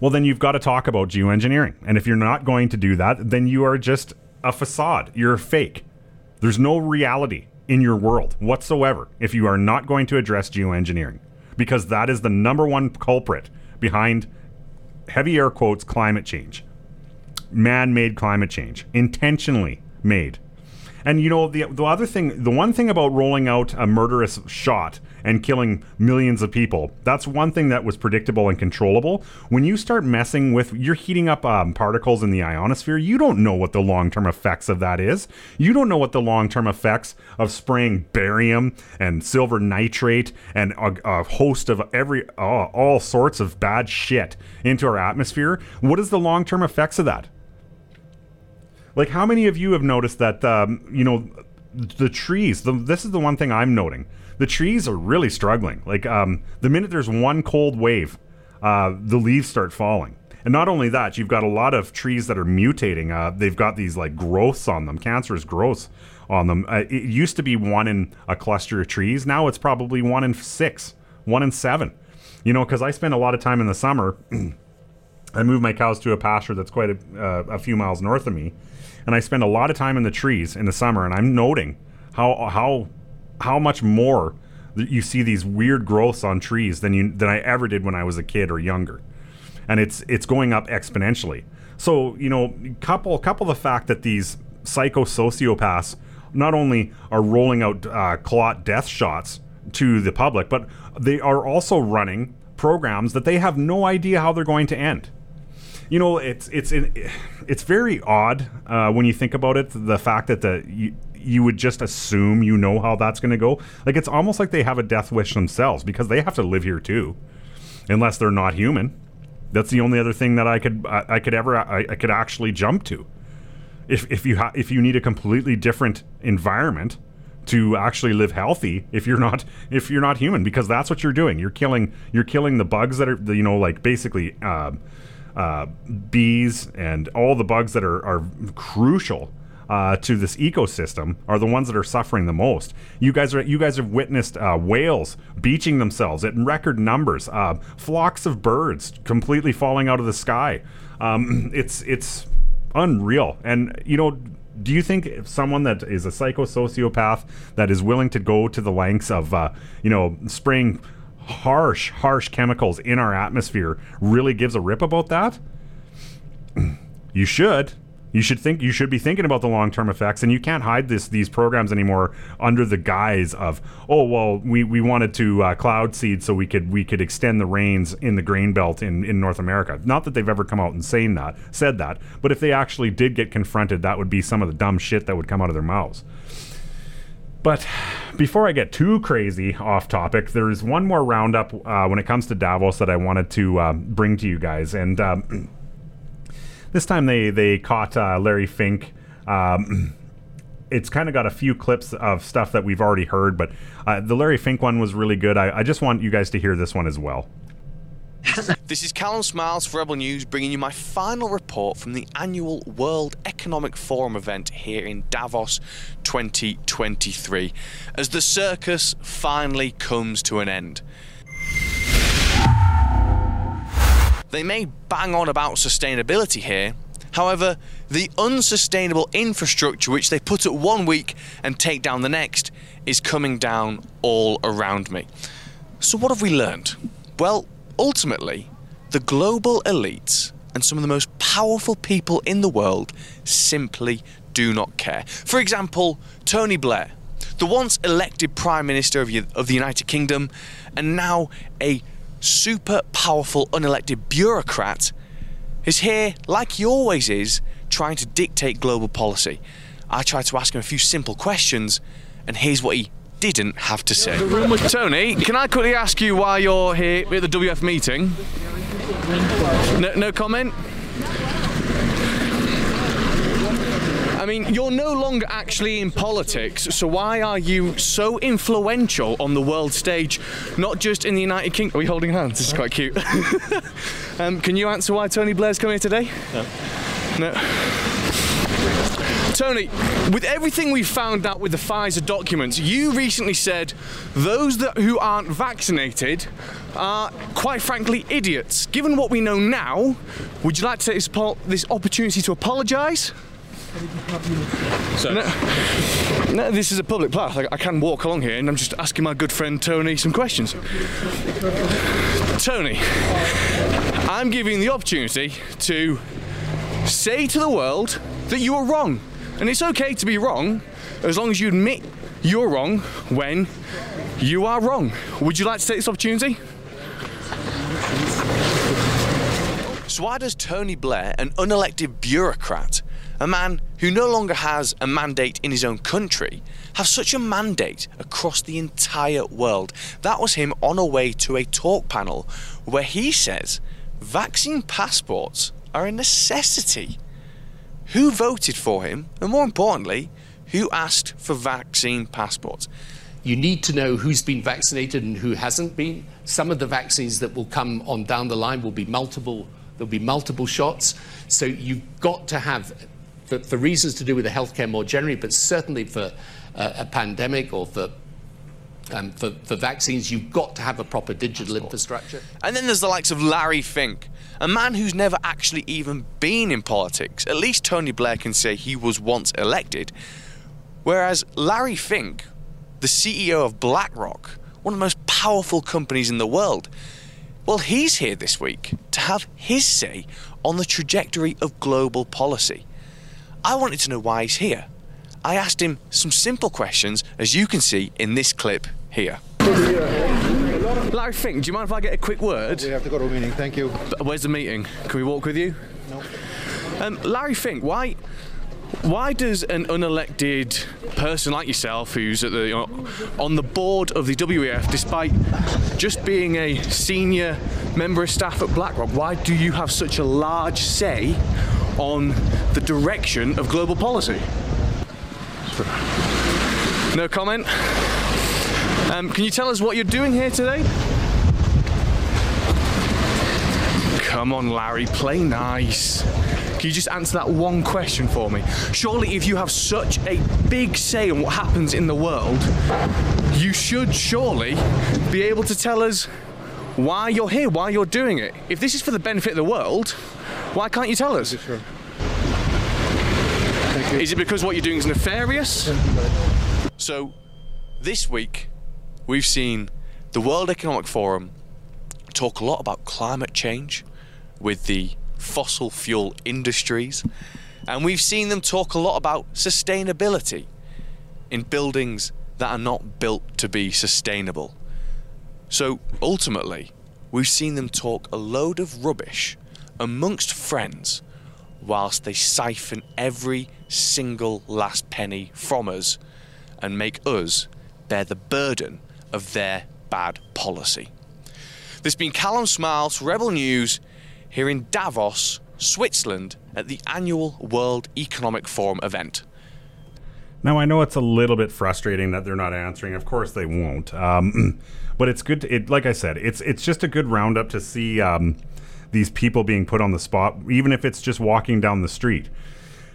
well, then you've got to talk about geoengineering. And if you're not going to do that, then you are just a facade. You're a fake. There's no reality in your world whatsoever if you are not going to address geoengineering, because that is the number one culprit behind heavy air quotes climate change, man made climate change, intentionally made. And you know the the other thing, the one thing about rolling out a murderous shot and killing millions of people, that's one thing that was predictable and controllable. When you start messing with, you're heating up um, particles in the ionosphere. You don't know what the long term effects of that is. You don't know what the long term effects of spraying barium and silver nitrate and a, a host of every uh, all sorts of bad shit into our atmosphere. What is the long term effects of that? Like, how many of you have noticed that, um, you know, the trees, the, this is the one thing I'm noting. The trees are really struggling. Like, um, the minute there's one cold wave, uh, the leaves start falling. And not only that, you've got a lot of trees that are mutating. Uh, they've got these like growths on them, cancerous growths on them. Uh, it used to be one in a cluster of trees. Now it's probably one in six, one in seven. You know, because I spend a lot of time in the summer. [clears throat] I move my cows to a pasture that's quite a, uh, a few miles north of me, and I spend a lot of time in the trees in the summer, and I'm noting how how how much more you see these weird growths on trees than you than I ever did when I was a kid or younger, and it's it's going up exponentially. So you know, couple couple the fact that these psycho sociopaths not only are rolling out uh, clot death shots to the public, but they are also running programs that they have no idea how they're going to end you know it's it's it's very odd uh, when you think about it the fact that the you, you would just assume you know how that's going to go. Like it's almost like they have a death wish themselves because they have to live here too unless they're not human. That's the only other thing that i could i, I could ever I, I could actually jump to. If if you ha- if you need a completely different environment to actually live healthy if you're not if you're not human because that's what you're doing. You're killing you're killing the bugs that are you know like basically uh, bees and all the bugs that are, are crucial uh, to this ecosystem are the ones that are suffering the most. You guys are you guys have witnessed uh, whales beaching themselves at record numbers, uh, flocks of birds completely falling out of the sky. Um, [clears throat] it's it's unreal, and you know. Do you think someone that is a psychosociopath that is willing to go to the lengths of, uh, you know, spraying harsh, harsh chemicals in our atmosphere really gives a rip about that? you should. You should think you should be thinking about the long term effects, and you can't hide this these programs anymore under the guise of oh well we, we wanted to uh, cloud seed so we could we could extend the rains in the grain belt in, in North America. Not that they've ever come out and saying that said that, but if they actually did get confronted, that would be some of the dumb shit that would come out of their mouths. But before I get too crazy off topic, there's one more roundup uh, when it comes to Davos that I wanted to uh, bring to you guys, and. Um, [clears throat] this time they they caught uh, Larry Fink. Um, [clears throat] it's kind of got a few clips of stuff that we've already heard, but uh, the Larry Fink one was really good. I, I just want you guys to hear this one as well. [laughs] This is Callum Smiles for Rebel News bringing you my final report from the annual World Economic Forum event here in Davos 2023 as the circus finally comes to an end. They may bang on about sustainability here, however, the unsustainable infrastructure which they put at one week and take down the next is coming down all around me. So, what have we learned? Well, ultimately, the global elites and some of the most powerful people in the world simply do not care. For example, Tony Blair, the once elected Prime Minister of, of the United Kingdom and now a super powerful unelected bureaucrat, is here, like he always is, trying to dictate global policy. I tried to ask him a few simple questions, and here's what he didn't have to say. Tony, can I quickly ask you why you're here at the WEF meeting? No, no comment? I mean, you're no longer actually in politics, so why are you so influential on the world stage, not just in the United Kingdom? Are we holding hands? This is quite cute. [laughs] um, can you answer why Tony Blair's coming here today? No. No. Tony, with everything we found out with the Pfizer documents, you recently said those that who aren't vaccinated are, quite frankly, idiots. Given what we know now, would you like to take this, this opportunity to apologise? So, no, no, this is a public path. I, I can walk along here, and I'm just asking my good friend Tony some questions. Tony, I'm giving the opportunity to say to the world that you are wrong. And it's okay to be wrong as long as you admit you're wrong when you are wrong. Would you like to take this opportunity? So, why does Tony Blair, an unelected bureaucrat, a man who no longer has a mandate in his own country, have such a mandate across the entire world? That was him on a way to a talk panel where he says vaccine passports are a necessity. Who voted for him? And more importantly, who asked for vaccine passports? You need to know who's been vaccinated and who hasn't been. Some of the vaccines that will come on down the line will be multiple, there'll be multiple shots. So you've got to have, for, for reasons to do with the healthcare more generally, but certainly for uh, a pandemic or for um, for, for, vaccines, you've got to have a proper digital infrastructure. And then there's the likes of Larry Fink, a man who's never actually even been in politics. At least Tony Blair can say he was once elected. Whereas Larry Fink, the CEO of BlackRock, one of the most powerful companies in the world, well, he's here this week to have his say on the trajectory of global policy. I wanted to know why he's here. I asked him some simple questions, as you can see in this clip here. Larry Fink, do you mind if I get a quick word? We have to go to a meeting, thank you. Where's the meeting? Can we walk with you? No. Um, Larry Fink, why why does an unelected person like yourself, who's at the, you know, on the board of the WEF, despite just being a senior member of staff at BlackRock, why do you have such a large say on the direction of global policy? No comment. Um, can you tell us what you're doing here today? Come on, Larry, play nice. Can you just answer that one question for me? Surely, if you have such a big say on what happens in the world, you should surely be able to tell us why you're here, why you're doing it. If this is for the benefit of the world, why can't you tell us? Sure. Is it because what you're doing is nefarious? So, this week, we've seen the World Economic Forum talk a lot about climate change with the fossil fuel industries And we've seen them talk a lot about sustainability in buildings that are not built to be sustainable. So ultimately, we've seen them talk a load of rubbish amongst friends whilst they siphon every single last penny from us and make us bear the burden of their bad policy. This has been Callum Smiles, Rebel News, here in Davos, Switzerland, at the annual World Economic Forum event. Now I know it's a little bit frustrating that they're not answering. Of course they won't. Um, [clears throat] but it's good. To, it like I said, it's it's just a good roundup to see um, these people being put on the spot, even if it's just walking down the street.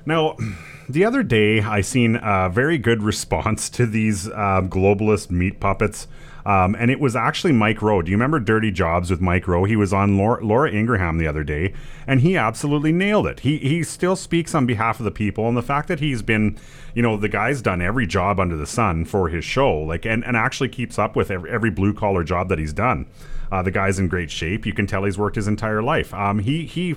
Now, [clears throat] the other day I seen a very good response to these uh, globalist meat puppets. Um, and it was actually Mike Rowe. Do you remember Dirty Jobs with Mike Rowe? He was on Laura, Laura, Ingraham the other day, and he absolutely nailed it. He he still speaks on behalf of the people, and the fact that he's been, you know, the guy's done every job under the sun for his show, like, and, and actually keeps up with every, every blue collar job that he's done. Uh, the guy's in great shape. You can tell he's worked his entire life. Um, he he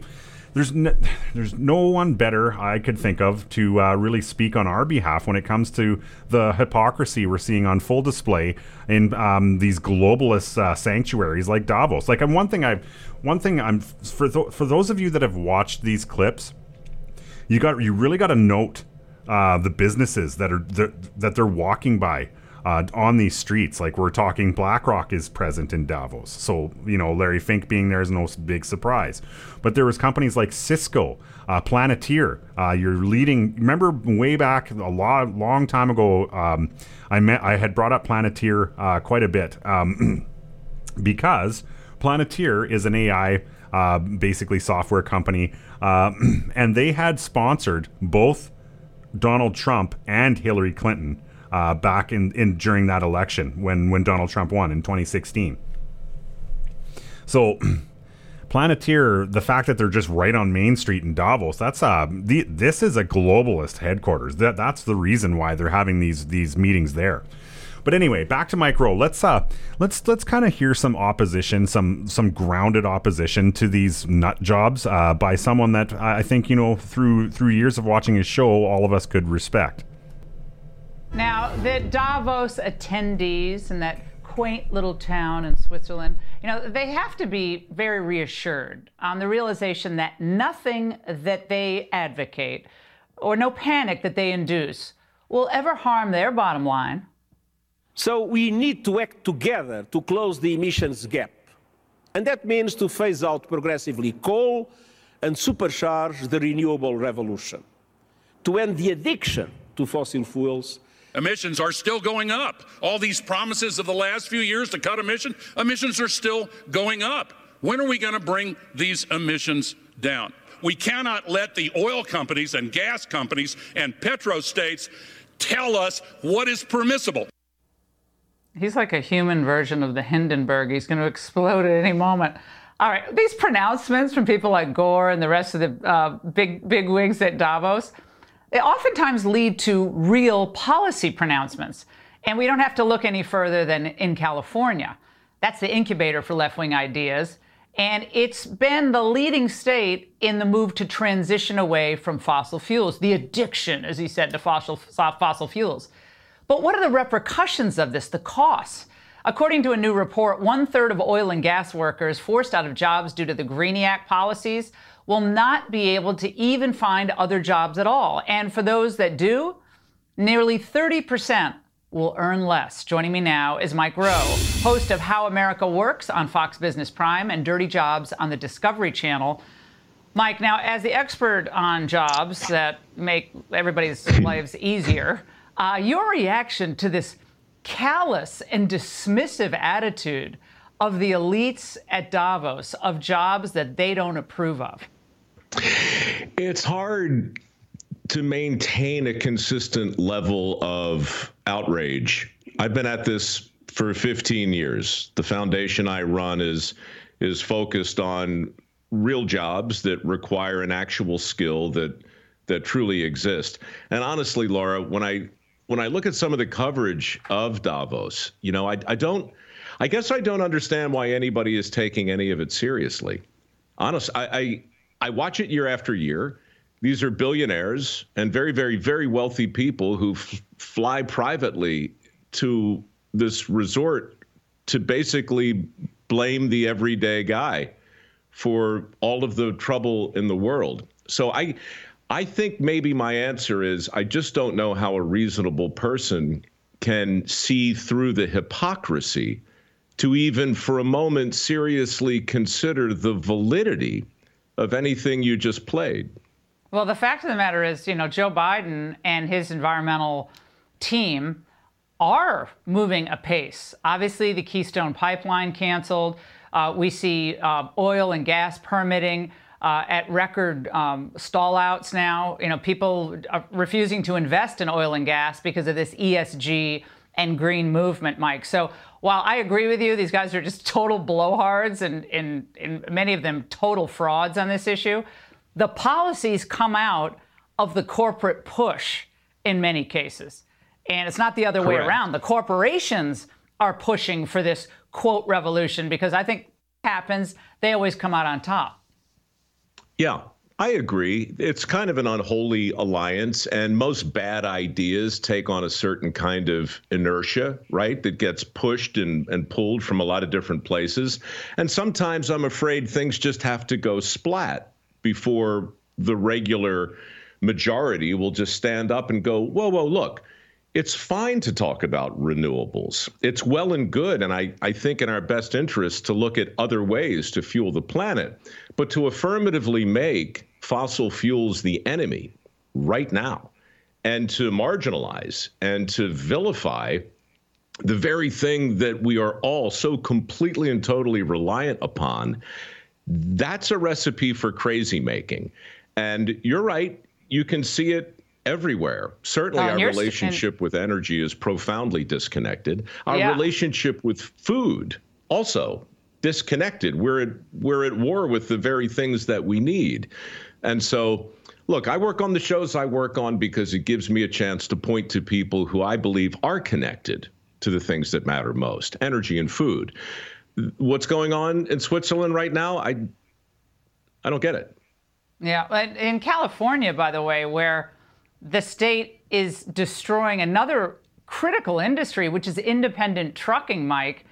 there's no, [laughs] there's no one better I could think of to uh, really speak on our behalf when it comes to the hypocrisy we're seeing on full display in um, these globalist uh, sanctuaries like Davos. Like, and one thing I, one thing I'm for th- for those of you that have watched these clips, you got you really got to note uh, the businesses that are that they're walking by uh, on these streets. Like we're talking, BlackRock is present in Davos, so you know Larry Fink being there is no big surprise. But there was companies like Cisco, uh, Palantir. Uh, you're leading. Remember way back a lot, long time ago, um, I met. I had brought up Palantir uh, quite a bit um, [clears throat] because Palantir is an AI. Uh, basically, software company, uh, [clears throat] and they had sponsored both Donald Trump and Hillary Clinton uh, back in, in during that election when when Donald Trump won in 2016. So. [clears throat] Palantir, the fact that they're just right on Main Street in Davos, that's uh the, this is a globalist headquarters. That that's the reason why they're having these these meetings there. But anyway, back to Mike Rowe. Let's uh let's let's kind of hear some opposition, some some grounded opposition to these nut jobs uh, by someone that I think you know through through years of watching his show, all of us could respect. Now, the Davos attendees in that quaint little town in Switzerland, you know, they have to be very reassured on the realization that nothing that they advocate or no panic that they induce will ever harm their bottom line. So we need to act together to close the emissions gap. And that means to phase out progressively coal and supercharge the renewable revolution, to end the addiction to fossil fuels emissions are still going up. All these promises of the last few years to cut emissions, emissions are still going up. When are we going to bring these emissions down? We cannot let the oil companies and gas companies and petrostates tell us what is permissible. He's like a human version of the Hindenburg. He's going to explode at any moment. All right, these pronouncements from people like Gore and the rest of the uh, big big wigs at Davos, they oftentimes lead to real policy pronouncements. And we don't have to look any further than in California. That's the incubator for left wing ideas. And it's been the leading state in the move to transition away from fossil fuels, the addiction, as he said, to fossil, fossil fuels. But what are the repercussions of this, the costs? According to a new report, one third of oil and gas workers forced out of jobs due to the Greeniac policies will not be able to even find other jobs at all. And for those that do, nearly 30% will earn less. Joining me now is Mike Rowe, host of How America Works on Fox Business Prime and Dirty Jobs on the Discovery Channel. Mike, now, as the expert on jobs that make everybody's [clears throat] lives easier, uh, your reaction to this callous and dismissive attitude of the elites at Davos of jobs that they don't approve of? It's hard to maintain a consistent level of outrage. I've been at this for 15 years. The foundation I run is is focused on real jobs that require an actual skill that that truly exist. And honestly, Laura, when I when I look at some of the coverage of Davos, you know, I, I don't I guess I don't understand why anybody is taking any of it seriously. Honest, I, I I watch it year after year. These are billionaires and very, very, very wealthy people who f- fly privately to this resort to basically blame the everyday guy for all of the trouble in the world. So I I think maybe my answer is I just don't know how a reasonable person can see through the hypocrisy to even for a moment seriously consider the validity of anything you just played. Well, the fact of the matter is, you know, Joe Biden and his environmental team are moving apace. Obviously, the Keystone Pipeline canceled. Uh, we see uh, oil and gas permitting uh, at record um, stallouts now. You know, people are refusing to invest in oil and gas because of this ESG and green movement, Mike. So while I agree with you, these guys are just total blowhards and, and, and many of them total frauds on this issue, the policies come out of the corporate push in many cases. And it's not the other Correct. way around. The corporations are pushing for this quote revolution because I think happens, they always come out on top. Yeah, I agree. It's kind of an unholy alliance, and most bad ideas take on a certain kind of inertia, right? That gets pushed and, and pulled from a lot of different places. And sometimes I'm afraid things just have to go splat before the regular majority will just stand up and go, whoa, whoa, look it's fine to talk about renewables. It's well and good, and I, I think in our best interest to look at other ways to fuel the planet. But to affirmatively make fossil fuels the enemy right now and to marginalize and to vilify the very thing that we are all so completely and totally reliant upon, that's a recipe for crazy making. And you're right, you can see it everywhere. Certainly, oh, our relationship with energy is profoundly disconnected. Our yeah. relationship with food also disconnected. We're at we're at war with the very things that we need, and so. Look, I work on the shows I work on because it gives me a chance to point to people who I believe are connected to the things that matter most energy and food. What's going on in Switzerland right now, I, I don't get it. Yeah, in California, by the way, where the state is destroying another critical industry, which is independent trucking, Mike.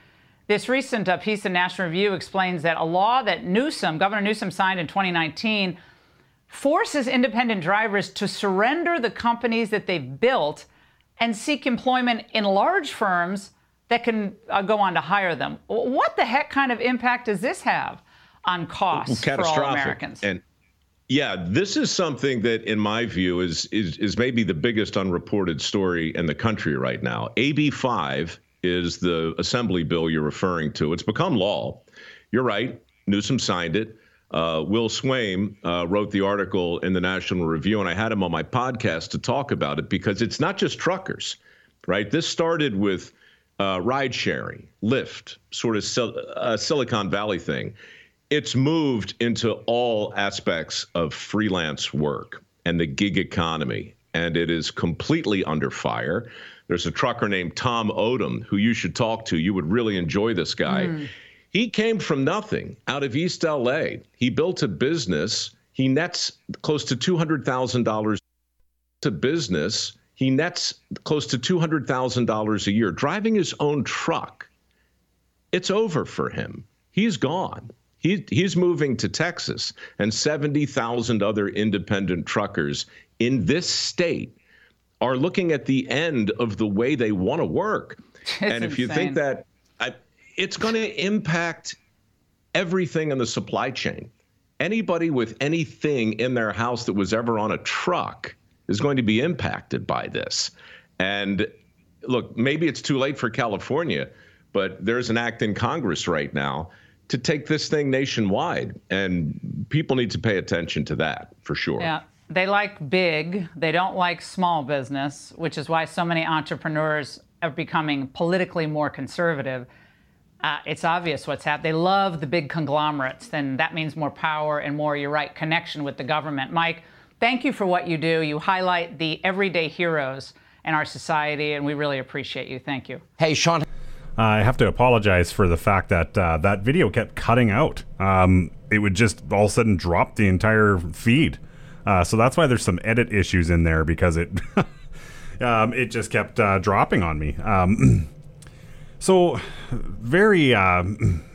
This recent uh, piece in National Review explains that a law that Newsom, Governor Newsom, signed in 2019 forces independent drivers to surrender the companies that they've built and seek employment in large firms that can uh, go on to hire them. What the heck kind of impact does this have on costs for all Americans? And yeah, this is something that, in my view, is is is maybe the biggest unreported story in the country right now. AB five is the assembly bill you're referring to. It's become law. You're right. Newsom signed it. Uh, Will Swaim uh, wrote the article in the National Review, and I had him on my podcast to talk about it because it's not just truckers, right? This started with uh, ride sharing, Lyft, sort of sil- uh, Silicon Valley thing it's moved into all aspects of freelance work and the gig economy, and it is completely under fire. There's a trucker named Tom Odom who you should talk to. You would really enjoy this guy. Mm. He came from nothing out of East LA. He built a business. He nets close to $200,000 to business. He nets close to $200,000 a year driving his own truck. It's over for him. He's gone. He, he's moving to Texas, and 70,000 other independent truckers in this state are looking at the end of the way they want to work. [laughs] and if insane. you think that I, it's going to impact everything in the supply chain, anybody with anything in their house that was ever on a truck is going to be impacted by this. And look, maybe it's too late for California, but there's an act in Congress right now to take this thing nationwide. And people need to pay attention to that for sure. Yeah. They like big, they don't like small business, which is why so many entrepreneurs are becoming politically more conservative. Uh, it's obvious what's happened. They love the big conglomerates, then that means more power and more, you're right, connection with the government. Mike, thank you for what you do. You highlight the everyday heroes in our society, and we really appreciate you. Thank you. Hey, Sean. I have to apologize for the fact that uh, that video kept cutting out. Um, it would just all of a sudden drop the entire feed. Uh, so that's why there's some edit issues in there because it [laughs] um, it just kept uh, dropping on me. Um, [clears throat] so very uh,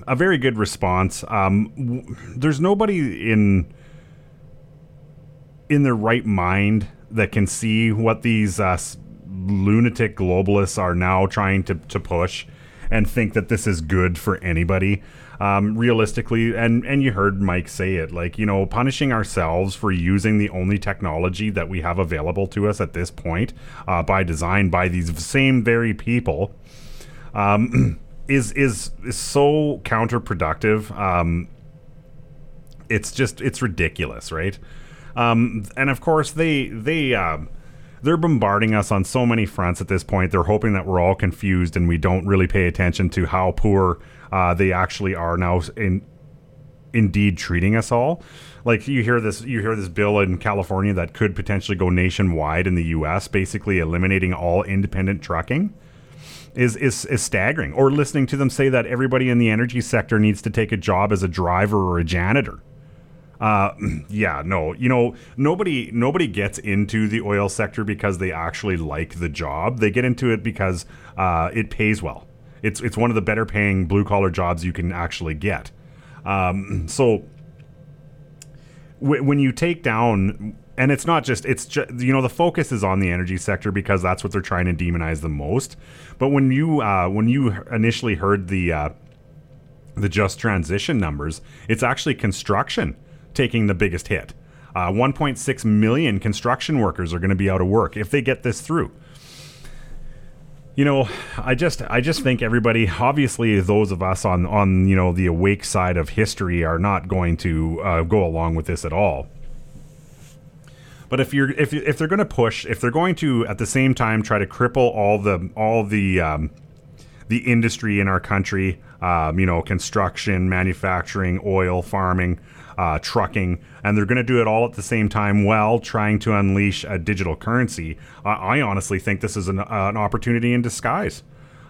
a very good response. Um, w- there's nobody in in their right mind that can see what these uh, lunatic globalists are now trying to, to push and think that this is good for anybody. Um, realistically and and you heard mike say it like you know punishing ourselves for using the only technology that we have available to us at this point uh, by design by these same very people um, [clears throat] is is is so counterproductive. Um, it's just it's ridiculous right? Um, and of course they they um, they're bombarding us on so many fronts at this point. They're hoping that we're all confused and we don't really pay attention to how poor uh, they actually are now in indeed treating us all. Like you hear this, you hear this bill in California that could potentially go nationwide in the U.S., basically eliminating all independent trucking. Is, is, is staggering. Or listening to them say that everybody in the energy sector needs to take a job as a driver or a janitor. Uh, [clears throat] yeah, no, you know, nobody nobody gets into the oil sector because they actually like the job. They get into it because uh, it pays well. It's it's one of the better paying blue collar jobs you can actually get. Um, [clears throat] so w- when you take down and it's not just it's just you know the focus is on the energy sector because that's what they're trying to demonize the most but when you uh, when you initially heard the uh, the just transition numbers it's actually construction taking the biggest hit. Uh, 1.6 million construction workers are going to be out of work if they get this through. You know i just i just think everybody obviously those of us on on you know the awake side of history are not going to uh, go along with this at all. But if you're if if they're going to push if they're going to at the same time try to cripple all the all the um, the industry in our country um, you know construction manufacturing oil farming uh, trucking, and they're going to do it all at the same time while trying to unleash a digital currency. I, honestly think this is an, uh, an opportunity in disguise.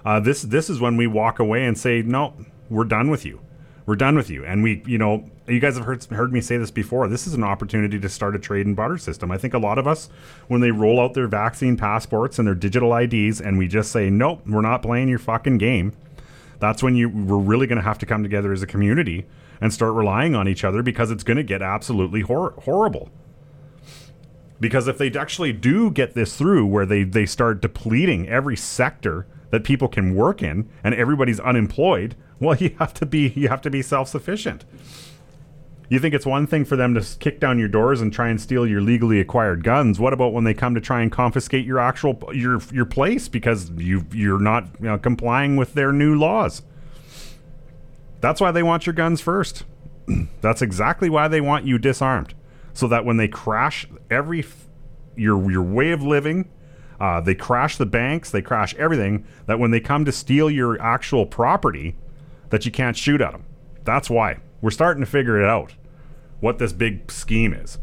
Uh, this this is when we walk away and say, no, we're done with you. We're done with you. And we, you know, you guys have heard heard me say this before. This is an opportunity to start a trade and barter system. I think a lot of us, when they roll out their vaccine passports and their digital IDs, and we just say, nope, we're not playing your fucking game. That's when you we're really going to have to come together as a community and start relying on each other because it's going to get absolutely hor- horrible. Because if they actually do get this through where they, they start depleting every sector that people can work in and everybody's unemployed, well [laughs] you have to be you have to be self-sufficient. You think it's one thing for them to kick down your doors and try and steal your legally acquired guns. What about when they come to try and confiscate your actual your your place because you you're not you know, complying with their new laws? That's why they want your guns first. [clears throat] That's exactly why they want you disarmed, so that when they crash every your your way of living, uh, they crash the banks, they crash everything. That when they come to steal your actual property, that you can't shoot at them. That's why we're starting to figure it out. What this big scheme is.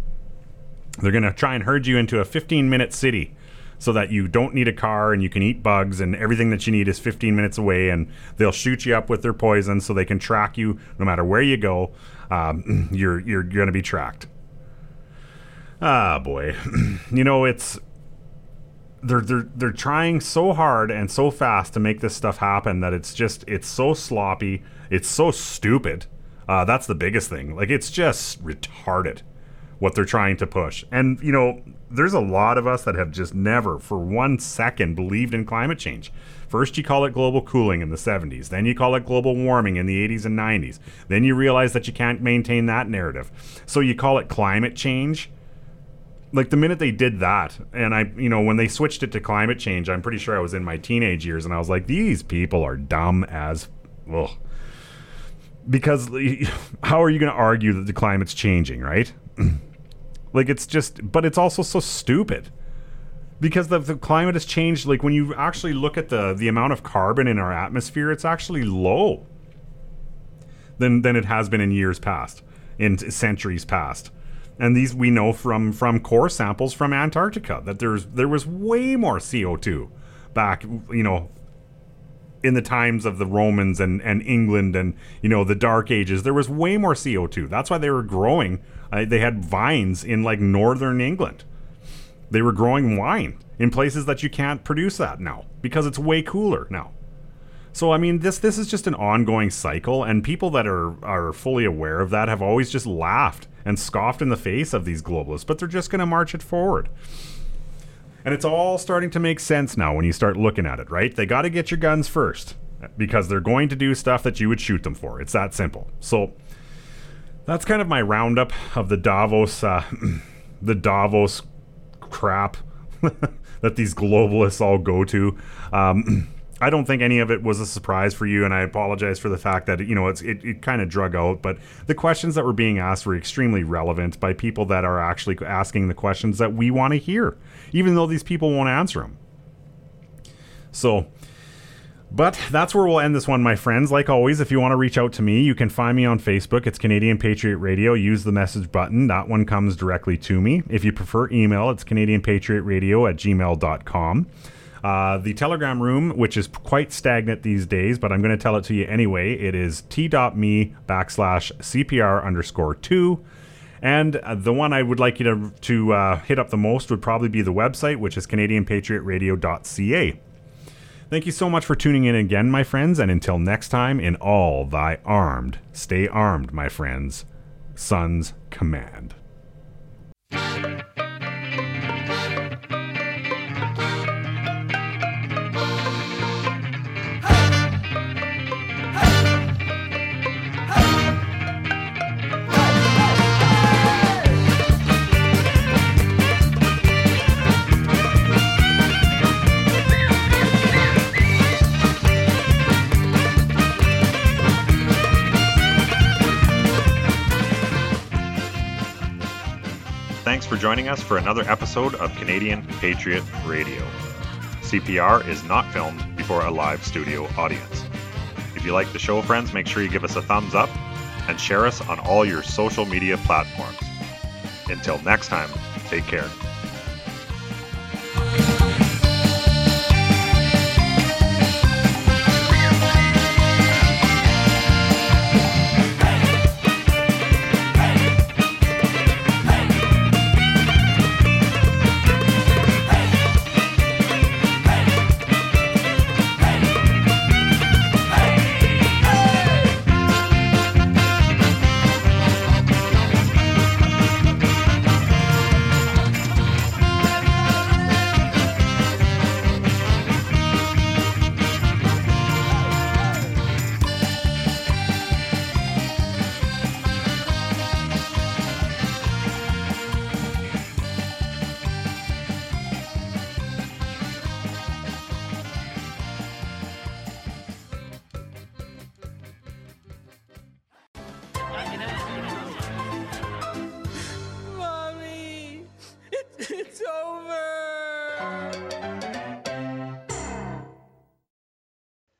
They're going to try and herd you into a 15 minute city so that you don't need a car and you can eat bugs and everything that you need is 15 minutes away and they'll shoot you up with their poison so they can track you no matter where you go. Um, [clears throat] you're you're going to be tracked. Ah, boy. [clears throat] you know, it's they're they're they're trying so hard and so fast to make this stuff happen that it's just it's so sloppy, it's so stupid. Uh, that's the biggest thing. Like it's just retarded what they're trying to push. And you know, there's a lot of us that have just never for one second believed in climate change. First you call it global cooling in the 70s, then you call it global warming in the 80s and 90s. Then you realize that you can't maintain that narrative. So you call it climate change like the minute they did that and i you know when they switched it to climate change i'm pretty sure i was in my teenage years and i was like these people are dumb as ugh. because [laughs] how are you going to argue that the climate's changing right [clears throat] like it's just but it's also so stupid because the, the climate has changed like when you actually look at the the amount of carbon in our atmosphere it's actually low than than it has been in years past in centuries past and these we know from from core samples from Antarctica that there's there was way more CO2 back you know in the times of the Romans and, and England and you know the Dark Ages, there was way more CO2. That's why they were growing. They had vines in like northern England. They were growing wine in places that you can't produce that now because it's way cooler now. So I mean, this this is just an ongoing cycle, and people that are are fully aware of that have always just laughed and scoffed in the face of these globalists, but they're just going to march it forward. And it's all starting to make sense now when you start looking at it, right? They got to get your guns first because they're going to do stuff that you would shoot them for. It's that simple. So that's kind of my roundup of the Davos, uh, [clears throat] the Davos crap [laughs] that these globalists all go to. Um, [clears throat] I don't think any of it was a surprise for you, and I apologize for the fact that you know it's it, it kind of drug out. But the questions that were being asked were extremely relevant by people that are actually asking the questions that we want to hear, even though these people won't answer them. So, but that's where we'll end this one, my friends. Like always, if you want to reach out to me, you can find me on Facebook. It's Canadian Patriot Radio. Use the message button. That one comes directly to me. If you prefer email, it's Canadian Patriot Radio at gmail.com. Uh, the Telegram room, which is quite stagnant these days, but I'm going to tell it to you anyway. It is t.me backslash CPR underscore two. And the one I would like you to, to uh, hit up the most would probably be the website, which is CanadianPatriotRadio.ca. Thank you so much for tuning in again, my friends, and until next time, in all thy armed, stay armed, my friends. Sons command. Joining us for another episode of Canadian Patriot Radio. CPR is not filmed before a live studio audience. If you like the show, friends, make sure you give us a thumbs up and share us on all your social media platforms. Until next time, take care.